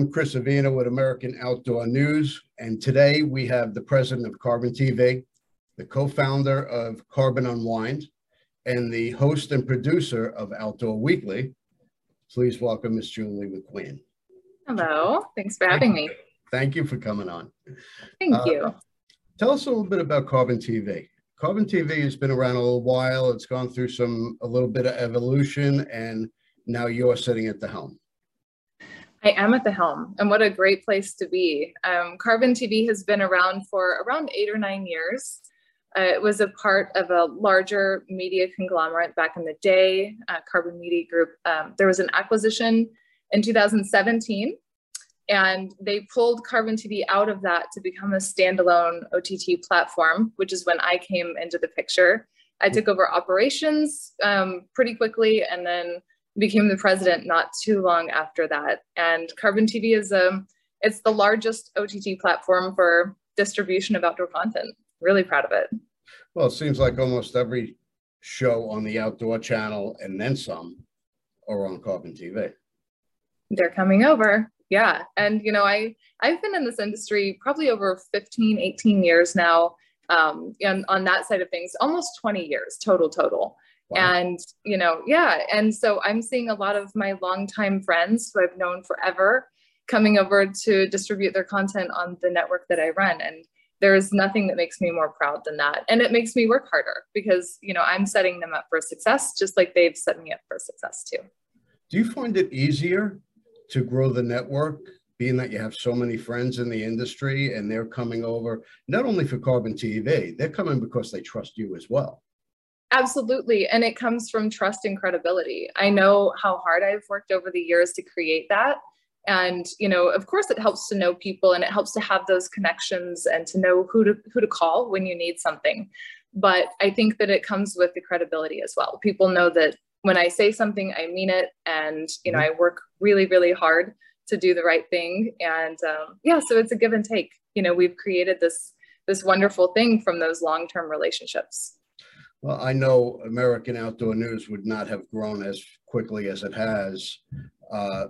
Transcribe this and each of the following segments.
I'm Chris Avina with American Outdoor News, and today we have the president of Carbon TV, the co-founder of Carbon Unwind, and the host and producer of Outdoor Weekly. Please welcome Miss Julie McQueen. Hello, thanks for having me. Thank you for coming on. Thank uh, you. Tell us a little bit about Carbon TV. Carbon TV has been around a little while. It's gone through some a little bit of evolution, and now you're sitting at the helm. I am at the helm, and what a great place to be. Um, Carbon TV has been around for around eight or nine years. Uh, it was a part of a larger media conglomerate back in the day, uh, Carbon Media Group. Um, there was an acquisition in 2017, and they pulled Carbon TV out of that to become a standalone OTT platform, which is when I came into the picture. I took over operations um, pretty quickly, and then became the president not too long after that. And Carbon TV is a um, it's the largest OTT platform for distribution of outdoor content. Really proud of it. Well, it seems like almost every show on the outdoor channel and then some are on Carbon TV. They're coming over. Yeah. And you know, I I've been in this industry probably over 15, 18 years now. Um, and on that side of things, almost 20 years total, total. Wow. And, you know, yeah. And so I'm seeing a lot of my longtime friends who I've known forever coming over to distribute their content on the network that I run. And there's nothing that makes me more proud than that. And it makes me work harder because, you know, I'm setting them up for success just like they've set me up for success too. Do you find it easier to grow the network being that you have so many friends in the industry and they're coming over not only for Carbon TV, they're coming because they trust you as well. Absolutely. And it comes from trust and credibility. I know how hard I've worked over the years to create that. And, you know, of course it helps to know people and it helps to have those connections and to know who to who to call when you need something. But I think that it comes with the credibility as well. People know that when I say something, I mean it. And, you know, mm-hmm. I work really, really hard to do the right thing. And um, yeah, so it's a give and take. You know, we've created this this wonderful thing from those long-term relationships. Well, I know American Outdoor News would not have grown as quickly as it has uh,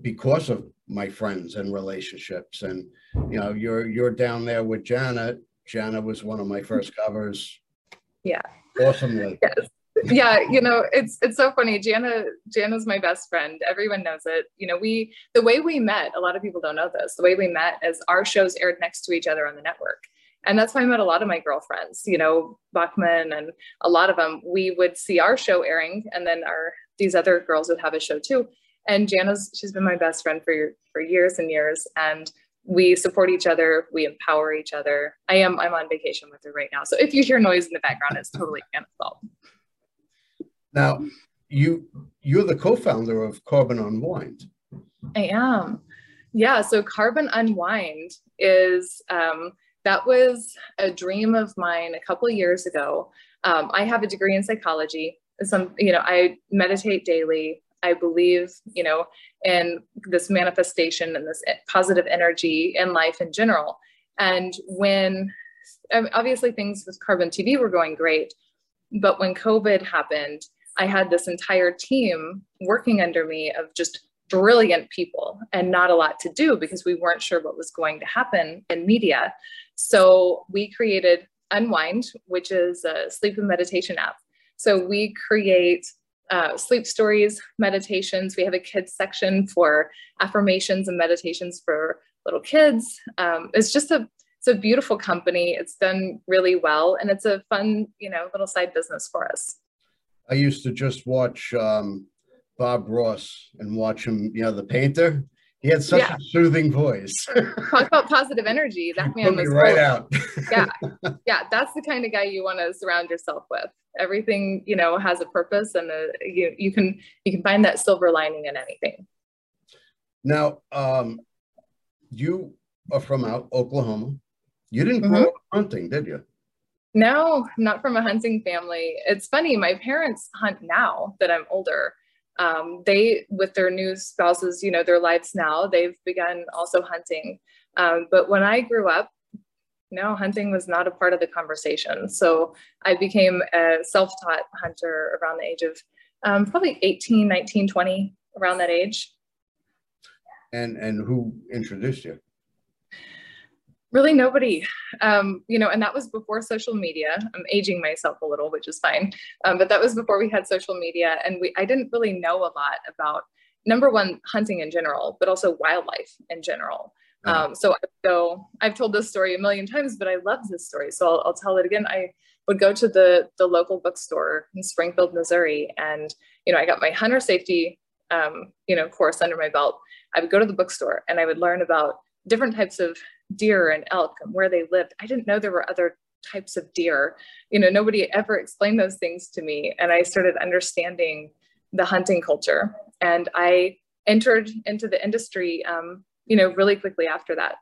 because of my friends and relationships. And you know, you're you're down there with Janet. Janet was one of my first covers. Yeah. Awesomely. Yes. yeah you know it's it's so funny jana jana's my best friend everyone knows it you know we the way we met a lot of people don't know this the way we met is our shows aired next to each other on the network and that's why I met a lot of my girlfriends, you know, Bachman and a lot of them. We would see our show airing, and then our these other girls would have a show too. And Jana's she's been my best friend for for years and years, and we support each other, we empower each other. I am I'm on vacation with her right now, so if you hear noise in the background, it's totally Jana's fault. Now, you you're the co-founder of Carbon Unwind. I am. Yeah, so Carbon Unwind is um, that was a dream of mine a couple years ago. Um, I have a degree in psychology. Some, you know, I meditate daily. I believe, you know, in this manifestation and this positive energy in life in general. And when obviously things with Carbon TV were going great, but when COVID happened, I had this entire team working under me of just brilliant people and not a lot to do because we weren't sure what was going to happen in media. So we created Unwind, which is a sleep and meditation app. So we create uh, sleep stories, meditations. We have a kids section for affirmations and meditations for little kids. Um, it's just a it's a beautiful company. It's done really well, and it's a fun, you know, little side business for us. I used to just watch um, Bob Ross and watch him, you know, the painter. He had such yeah. a soothing voice. Talk about positive energy. That man was right out. yeah, yeah, that's the kind of guy you want to surround yourself with. Everything you know has a purpose, and a, you you can you can find that silver lining in anything. Now, um, you are from out Oklahoma. You didn't grow mm-hmm. up hunting, did you? No, not from a hunting family. It's funny. My parents hunt now that I'm older um, they with their new spouses you know their lives now they've begun also hunting. Um, but when i grew up no hunting was not a part of the conversation. So i became a self-taught hunter around the age of um, probably 18 19 20 around that age. And and who introduced you? Really nobody. Um, you know, and that was before social media. I'm aging myself a little, which is fine. Um, but that was before we had social media, and we I didn't really know a lot about number one hunting in general, but also wildlife in general. Um, so, so I've told this story a million times, but I love this story. So I'll, I'll, tell it again. I would go to the, the local bookstore in Springfield, Missouri. And, you know, I got my hunter safety, um, you know, course under my belt. I would go to the bookstore and I would learn about different types of deer and elk and where they lived. I didn't know there were other types of deer. You know, nobody ever explained those things to me. And I started understanding the hunting culture. And I entered into the industry um, you know, really quickly after that.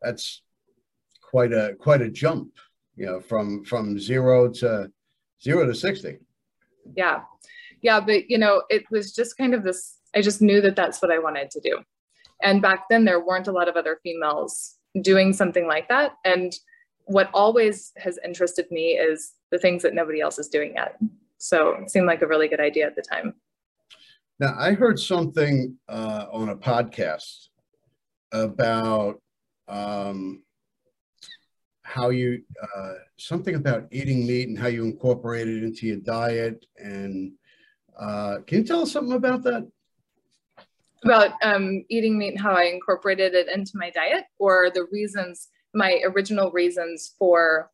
That's quite a quite a jump, you know, from from zero to zero to sixty. Yeah, yeah, but you know, it was just kind of this. I just knew that that's what I wanted to do, and back then there weren't a lot of other females doing something like that. And what always has interested me is the things that nobody else is doing yet. So it seemed like a really good idea at the time. Now, I heard something uh, on a podcast about um, how you, uh, something about eating meat and how you incorporate it into your diet. And uh, can you tell us something about that? About um, eating meat and how I incorporated it into my diet, or the reasons, my original reasons for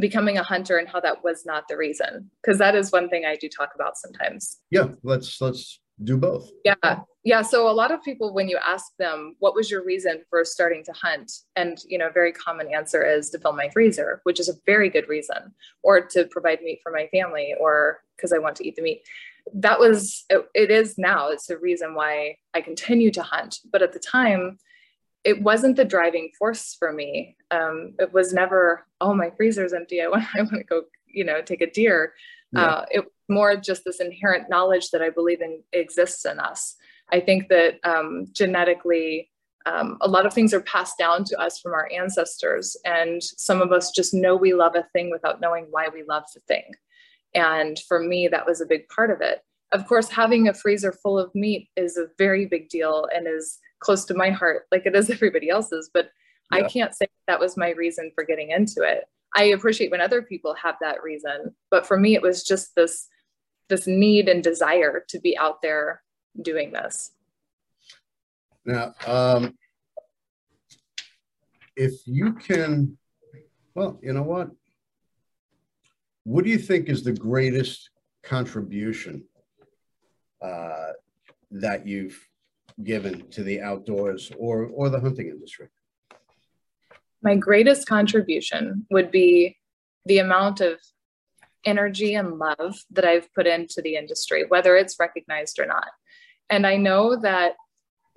becoming a hunter and how that was not the reason because that is one thing i do talk about sometimes yeah let's let's do both. Yeah. Yeah. So a lot of people, when you ask them, what was your reason for starting to hunt? And, you know, a very common answer is to fill my freezer, which is a very good reason, or to provide meat for my family, or because I want to eat the meat. That was, it, it is now, it's the reason why I continue to hunt. But at the time, it wasn't the driving force for me. Um, it was never, oh, my freezer's empty. I want, I want to go, you know, take a deer. Yeah. Uh, it more just this inherent knowledge that I believe in exists in us. I think that um, genetically, um, a lot of things are passed down to us from our ancestors, and some of us just know we love a thing without knowing why we love the thing. And for me, that was a big part of it. Of course, having a freezer full of meat is a very big deal and is close to my heart, like it is everybody else's. But yeah. I can't say that was my reason for getting into it. I appreciate when other people have that reason, but for me, it was just this this need and desire to be out there doing this. Now, um, if you can, well, you know what? What do you think is the greatest contribution uh, that you've given to the outdoors or or the hunting industry? My greatest contribution would be the amount of energy and love that I've put into the industry, whether it's recognized or not. And I know that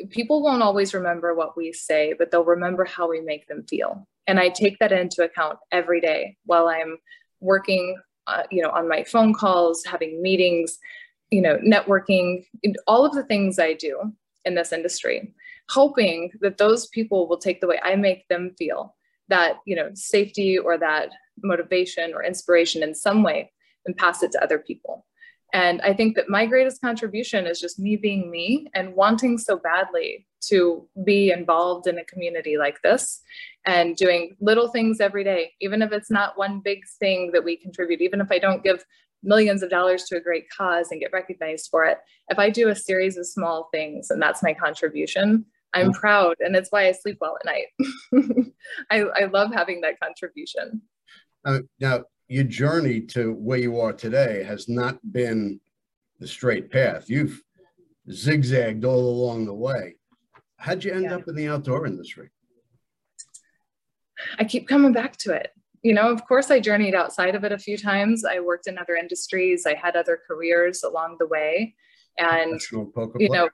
people won't always remember what we say, but they'll remember how we make them feel. And I take that into account every day while I'm working, uh, you know, on my phone calls, having meetings, you know, networking, all of the things I do in this industry, hoping that those people will take the way I make them feel that, you know, safety or that motivation or inspiration in some way and pass it to other people. And I think that my greatest contribution is just me being me and wanting so badly to be involved in a community like this and doing little things every day, even if it's not one big thing that we contribute, even if I don't give millions of dollars to a great cause and get recognized for it. If I do a series of small things and that's my contribution, I'm mm-hmm. proud. And it's why I sleep well at night. I, I love having that contribution. Uh, now, your journey to where you are today has not been the straight path. You've zigzagged all along the way. How'd you end yeah. up in the outdoor industry? I keep coming back to it. You know, of course, I journeyed outside of it a few times. I worked in other industries. I had other careers along the way, and you know,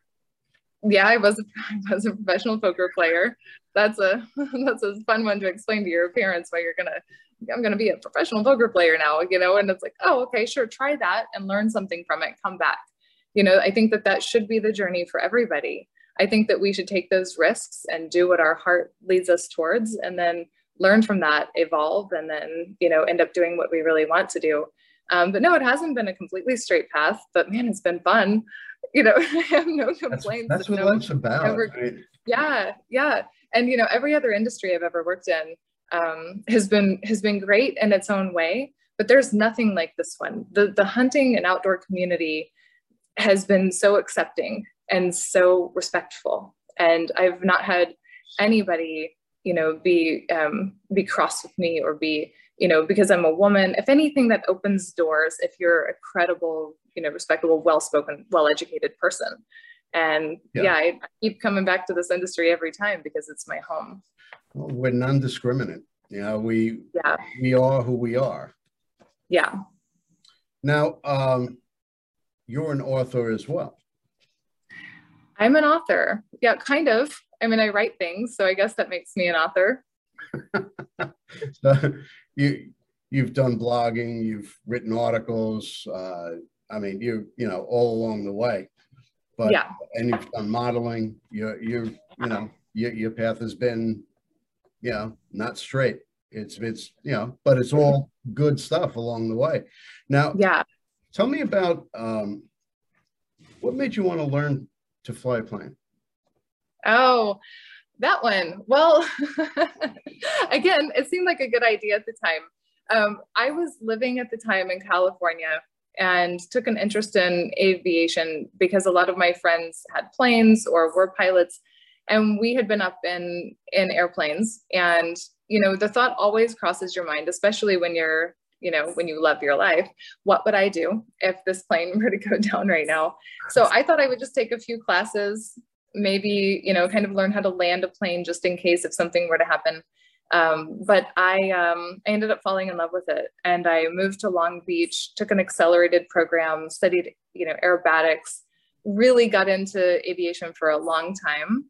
yeah, I was I was a professional poker player. That's a that's a fun one to explain to your parents why you're gonna I'm going to be a professional poker player now, you know, and it's like, oh, okay, sure, try that and learn something from it, come back. You know, I think that that should be the journey for everybody. I think that we should take those risks and do what our heart leads us towards and then learn from that, evolve, and then, you know, end up doing what we really want to do. Um, but no, it hasn't been a completely straight path, but man, it's been fun. you know, I have no complaints. That's, that's what no, life's about. ever- right? yeah, yeah. And you know, every other industry I've ever worked in um, has been has been great in its own way, but there's nothing like this one. The the hunting and outdoor community has been so accepting and so respectful, and I've not had anybody, you know, be um, be cross with me or be you know because i'm a woman if anything that opens doors if you're a credible you know respectable well-spoken well-educated person and Yeah. yeah, I, I keep coming back to this industry every time because it's my home Well, we're non-discriminant. You know, we yeah we are who we are. yeah Now, um, you're an author as well. I'm an author yeah kind of i mean i write things so i guess that makes me an author So you you've done blogging, you've written articles. Uh, I mean, you you know all along the way. But yeah and you've done modeling. You're you're you know your your path has been you know not straight. It's it's you know, but it's all good stuff along the way. Now, yeah tell me about um, what made you want to learn to fly a plane. oh that one. Well again it seemed like a good idea at the time. Um, i was living at the time in california and took an interest in aviation because a lot of my friends had planes or were pilots and we had been up in in airplanes. And you know the thought always crosses your mind especially when you're you know when you love your life what would i do if this plane were to go down right now? So i thought i would just take a few classes maybe you know kind of learn how to land a plane just in case if something were to happen. Um, but I, um, I ended up falling in love with it and i moved to long beach took an accelerated program studied you know aerobatics really got into aviation for a long time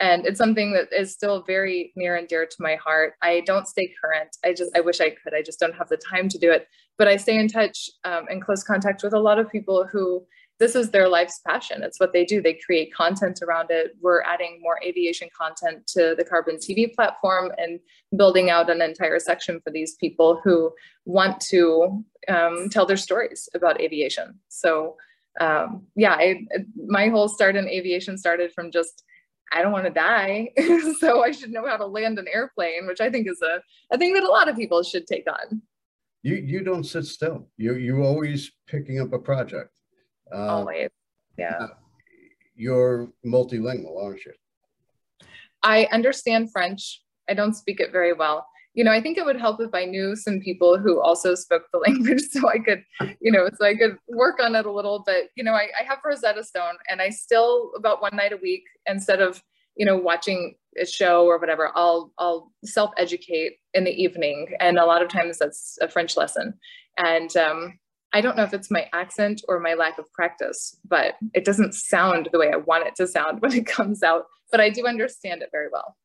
and it's something that is still very near and dear to my heart. I don't stay current. I just i wish i could. I just don't have the time to do it. But i stay in touch um, in close contact with a lot of people who this is their life's passion. It's what they do. They create content around it. We're adding more aviation content to the carbon tv platform and building out an entire section for these people who want to um, tell their stories about aviation. So um, yeah I, my whole start in aviation started from just I don't want to die, so I should know how to land an airplane, which I think is a, a thing that a lot of people should take on. You you don't sit still. You you always picking up a project. Uh, Always, yeah. You're multilingual, aren't you? I understand French. I don't speak it very well. You know, I think it would help if I knew some people who also spoke the language, so I could, you know, so I could work on it a little. But you know, I, I have Rosetta Stone, and I still about one night a week instead of you know watching a show or whatever i'll i'll self educate in the evening and a lot of times that's a french lesson and um, i don't know if it's my accent or my lack of practice but it doesn't sound the way i want it to sound when it comes out but i do understand it very well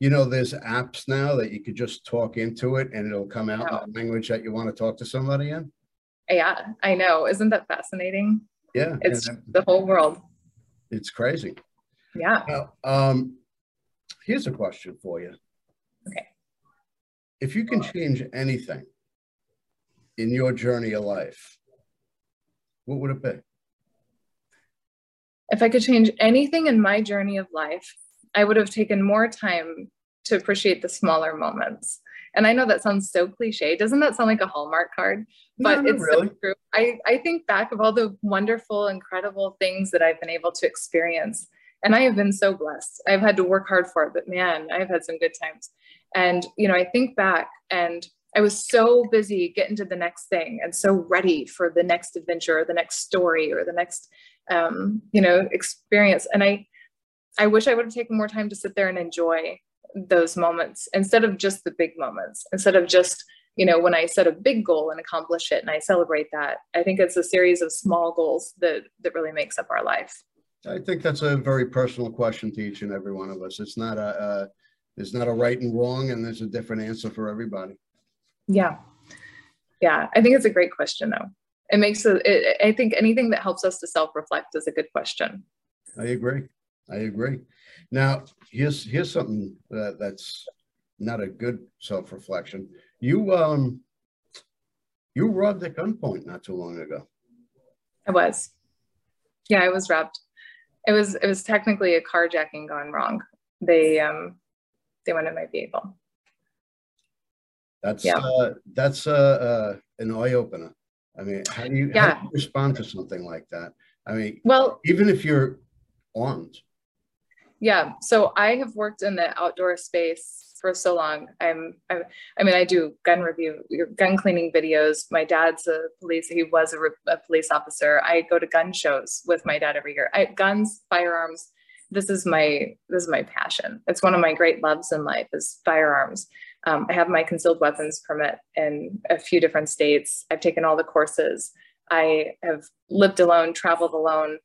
You know, there's apps now that you could just talk into it and it'll come out Yeah. in the language that you want to talk to somebody in. yeah i know isn't that fascinating Yeah, it's and the whole world it's crazy. yeah Now, um, here's a question for you. Okay. If you can change anything in your journey of life, what would it be? if I could change anything in my journey of life, I would have taken more time to appreciate the smaller moments. And I know that sounds so cliche. Doesn't that sound like a Hallmark card? But No, it's really. so true. I, I think back of all the wonderful, incredible things that I've been able to experience. And I have been so blessed. I've had to work hard for it, but man, I've had some good times. And, you know, I think back and I was so busy getting to the next thing and so ready for the next adventure or the next story or the next um, you know experience and i i wish i would have taken more time to sit there and enjoy those moments instead of just the big moments instead of just you know when i set a big goal and accomplish it and i celebrate that i think it's a series of small goals that that really makes up our life I think that's a very personal question to each and every one of us. It's not a, uh, there's not a right and wrong, and there's a different answer for everybody. Yeah yeah i think it's a great question though it makes it, it i think anything that helps us to self-reflect is a good question I agree. I agree. Now, here's here's something that, that's not a good self-reflection. You um, you robbed at gunpoint not too long ago. i was Yeah, I was robbed. It was it was technically a carjacking gone wrong. They um they went in my vehicle. That's yeah. uh, that's uh, uh, an eye opener. I mean, how do you, yeah. how do you respond to something like that? I mean, well, even if you're armed. Yeah. So I have worked in the outdoor space for so long. I'm, I'm I mean, I do gun review, gun cleaning videos. My dad's a police. He was a, a police officer. I go to gun shows with my dad every year. I, guns, firearms. This is my this is my passion. It's one of my great loves in life is firearms. Um, I have my concealed weapons permit in a few different states. I've taken all the courses. I have lived alone, traveled alone,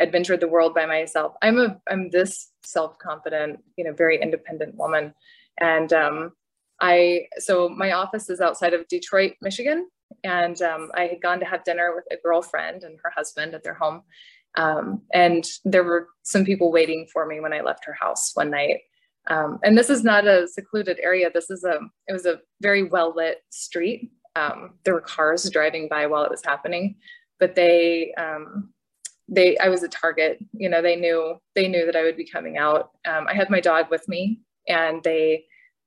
adventured the world by myself. I'm a I'm this self-confident, you know, very independent woman. And um, I so my office is outside of Detroit, Michigan, and um, I had gone to have dinner with a girlfriend and her husband at their home. Um, and there were some people waiting for me when I left her house one night. Um, and this is not a secluded area. This is a, it was a very well lit street. Um, there were cars driving by while it was happening, but they, um, they, I was a target. You know, they knew, they knew that I would be coming out. Um, I had my dog with me, and they,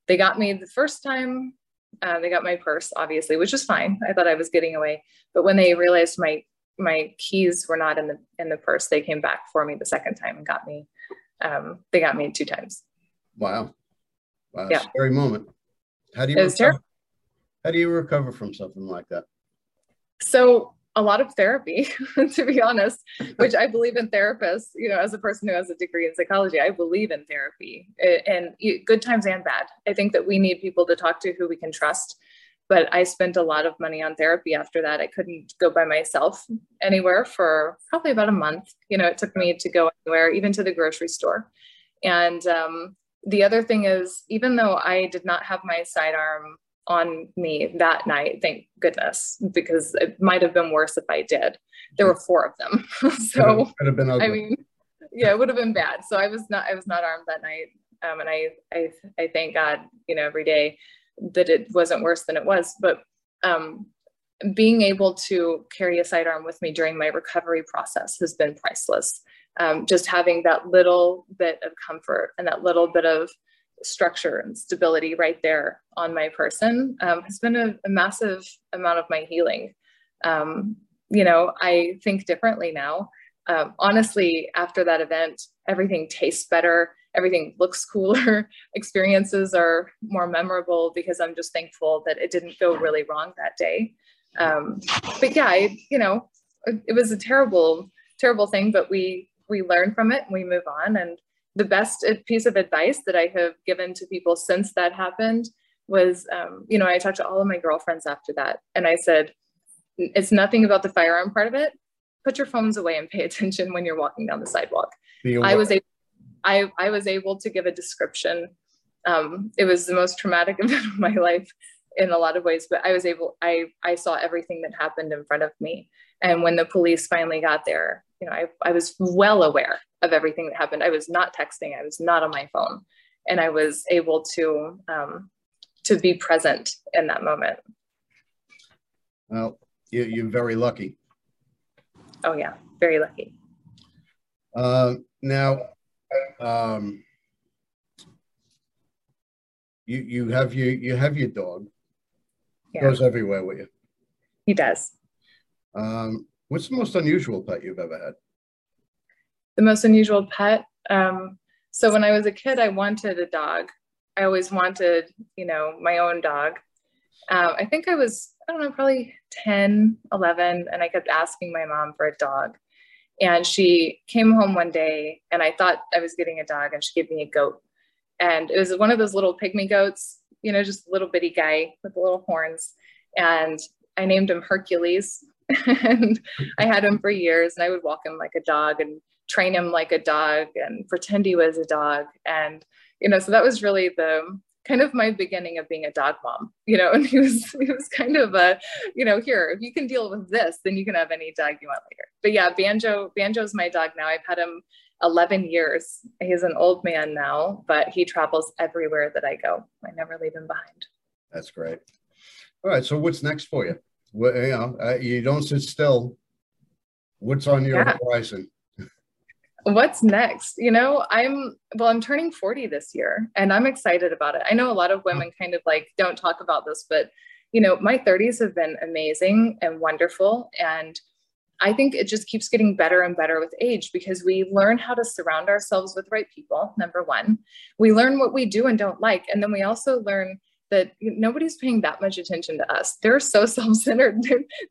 they got me the first time. Uh, they got my purse, obviously, which was fine. I thought I was getting away, but when they realized my my keys were not in the in the purse, they came back for me the second time and got me. Um, they got me two times. Wow. Wow. Yeah. Scary moment. How do you recover, how do you recover from something like that? So a lot of therapy, to be honest, which I believe in therapists, you know, as a person who has a degree in psychology, I believe in therapy and good times and bad. I think that we need people to talk to who we can trust. But I spent a lot of money on therapy after that. I couldn't go by myself anywhere for probably about a month. You know, it took me to go anywhere, even to the grocery store. And um, the other thing is, even though I did not have my sidearm on me that night, thank goodness, because it might have been worse if I did. There were four of them. so could have been ugly. I mean, yeah, it would have been bad. So I was not I was not armed that night. Um, and I, I I thank God, you know, every day that it wasn't worse than it was. But um, being able to carry a sidearm with me during my recovery process has been priceless um, just having that little bit of comfort and that little bit of structure and stability right there on my person um, has been a, a, massive amount of my healing. Um, you know, I think differently now. Um, honestly, after that event, everything tastes better, everything looks cooler, experiences are more memorable because I'm just thankful that it didn't go really wrong that day. Um, but yeah, I, you know, it was a terrible, terrible thing, but we we learn from it and we move on. And the best piece of advice that I have given to people since that happened was, um, you know, I talked to all of my girlfriends after that, and I said, it's nothing about the firearm part of it. Put your phones away and pay attention when you're walking down the sidewalk. I was able, I, I was able to give a description. Um, it was the most traumatic event of my life in a lot of ways, but I was able, I, I saw everything that happened in front of me. And when the police finally got there, you know, I, I was well aware of everything that happened. I was not texting, I was not on my phone, and I was able to um, to be present in that moment. Well, you, you're very lucky. Oh yeah, very lucky. Uh, now, um, you you have your you have your dog. Yeah. Goes everywhere with you. He does. Um, what's the most unusual pet you've ever had? The most unusual pet. Um, so when I was a kid, I wanted a dog. I always wanted, you know, my own dog. Um, I think I was, I don't know, probably 10, 11, and I kept asking my mom for a dog. And she came home one day, and I thought I was getting a dog, and she gave me a goat. And it was one of those little pygmy goats, you know, just a little bitty guy with little horns. And I named him Hercules and I had him for years and I would walk him like a dog and train him like a dog and pretend he was a dog. And, you know, so that was really the kind of my beginning of being a dog mom, you know, and he was, he was kind of a, you know, here, if you can deal with this, then you can have any dog you want later. But yeah, Banjo, Banjo's my dog now. I've had him 11 years. He's an old man now, but he travels everywhere that I go. I never leave him behind. That's great. All right. So what's next for you? Well, you know, uh, you don't sit still. What's on your yeah. horizon? what's next you know i'm well i'm turning 40 this year and i'm excited about it i know a lot of women kind of like don't talk about this but you know my 30s have been amazing and wonderful and i think it just keeps getting better and better with age because we learn how to surround ourselves with right people number one we learn what we do and don't like and then we also learn that nobody's paying that much attention to us. They're so self-centered.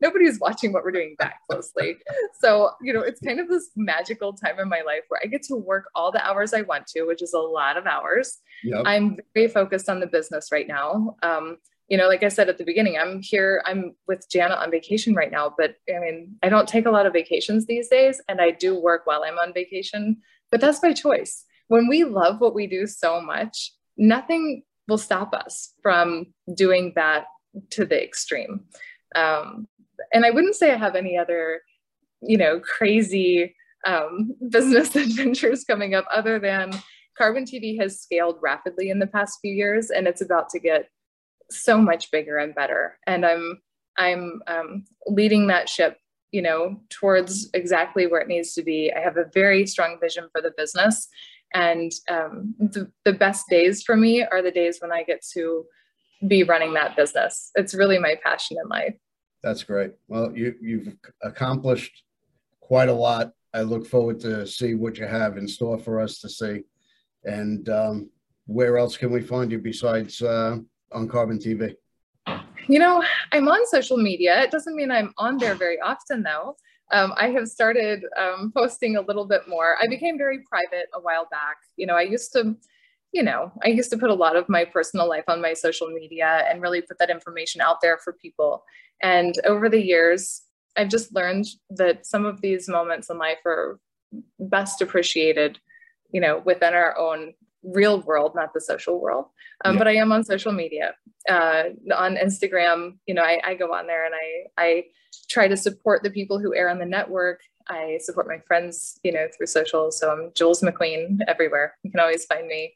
Nobody's watching what we're doing that closely. So, you know, it's kind of this magical time in my life where I get to work all the hours I want to, which is a lot of hours. Yep. I'm very focused on the business right now. Um, you know, like I said at the beginning, I'm here, I'm with Jana on vacation right now, but I mean, I don't take a lot of vacations these days and I do work while I'm on vacation, but that's my choice. When we love what we do so much, nothing will stop us from doing that to the extreme. Um, and I wouldn't say I have any other, you know, crazy um, business adventures coming up other than Carbon TV has scaled rapidly in the past few years, and it's about to get so much bigger and better. And I'm I'm um, leading that ship, you know, towards exactly where it needs to be. I have a very strong vision for the business, and um, the, the best days for me are the days when I get to be running that business. It's really my passion in life. That's great. Well, you, you've accomplished quite a lot. I look forward to see what you have in store for us to see. And um, where else can we find you besides uh, on Carbon TV? You know, I'm on social media. It doesn't mean I'm on there very often, though um, I have started um, posting a little bit more. I became very private a while back. You know, I used to, you know, I used to put a lot of my personal life on my social media and really put that information out there for people. And over the years, I've just learned that some of these moments in life are best appreciated, you know, within our own real world, not the social world. Um, yeah. But I am on social media, uh, on Instagram. You know, I, I go on there and I I try to support the people who air on the network. I support my friends, you know, through social. So I'm Jules McQueen everywhere. You can always find me.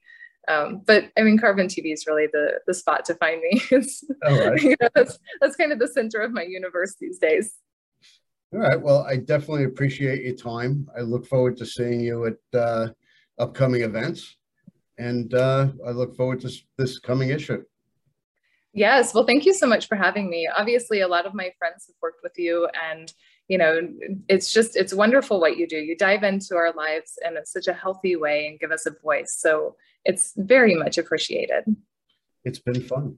Um, but I mean, Carbon TV is really the the spot to find me. right. you know, that's that's kind of the center of my universe these days. All right. Well, I definitely appreciate your time. I look forward to seeing you at uh, upcoming events, and uh, I look forward to this coming issue. Yes. Well, thank you so much for having me. Obviously, a lot of my friends have worked with you and you know, it's just it's wonderful what you do. You dive into our lives in such a healthy way and give us a voice. So it's very much appreciated. It's been fun.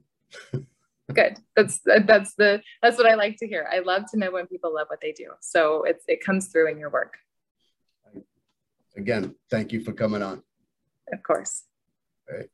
Good. That's that's the that's what I like to hear. I love to know when people love what they do. So it's it comes through in your work. Again, thank you for coming on. Of course. All right.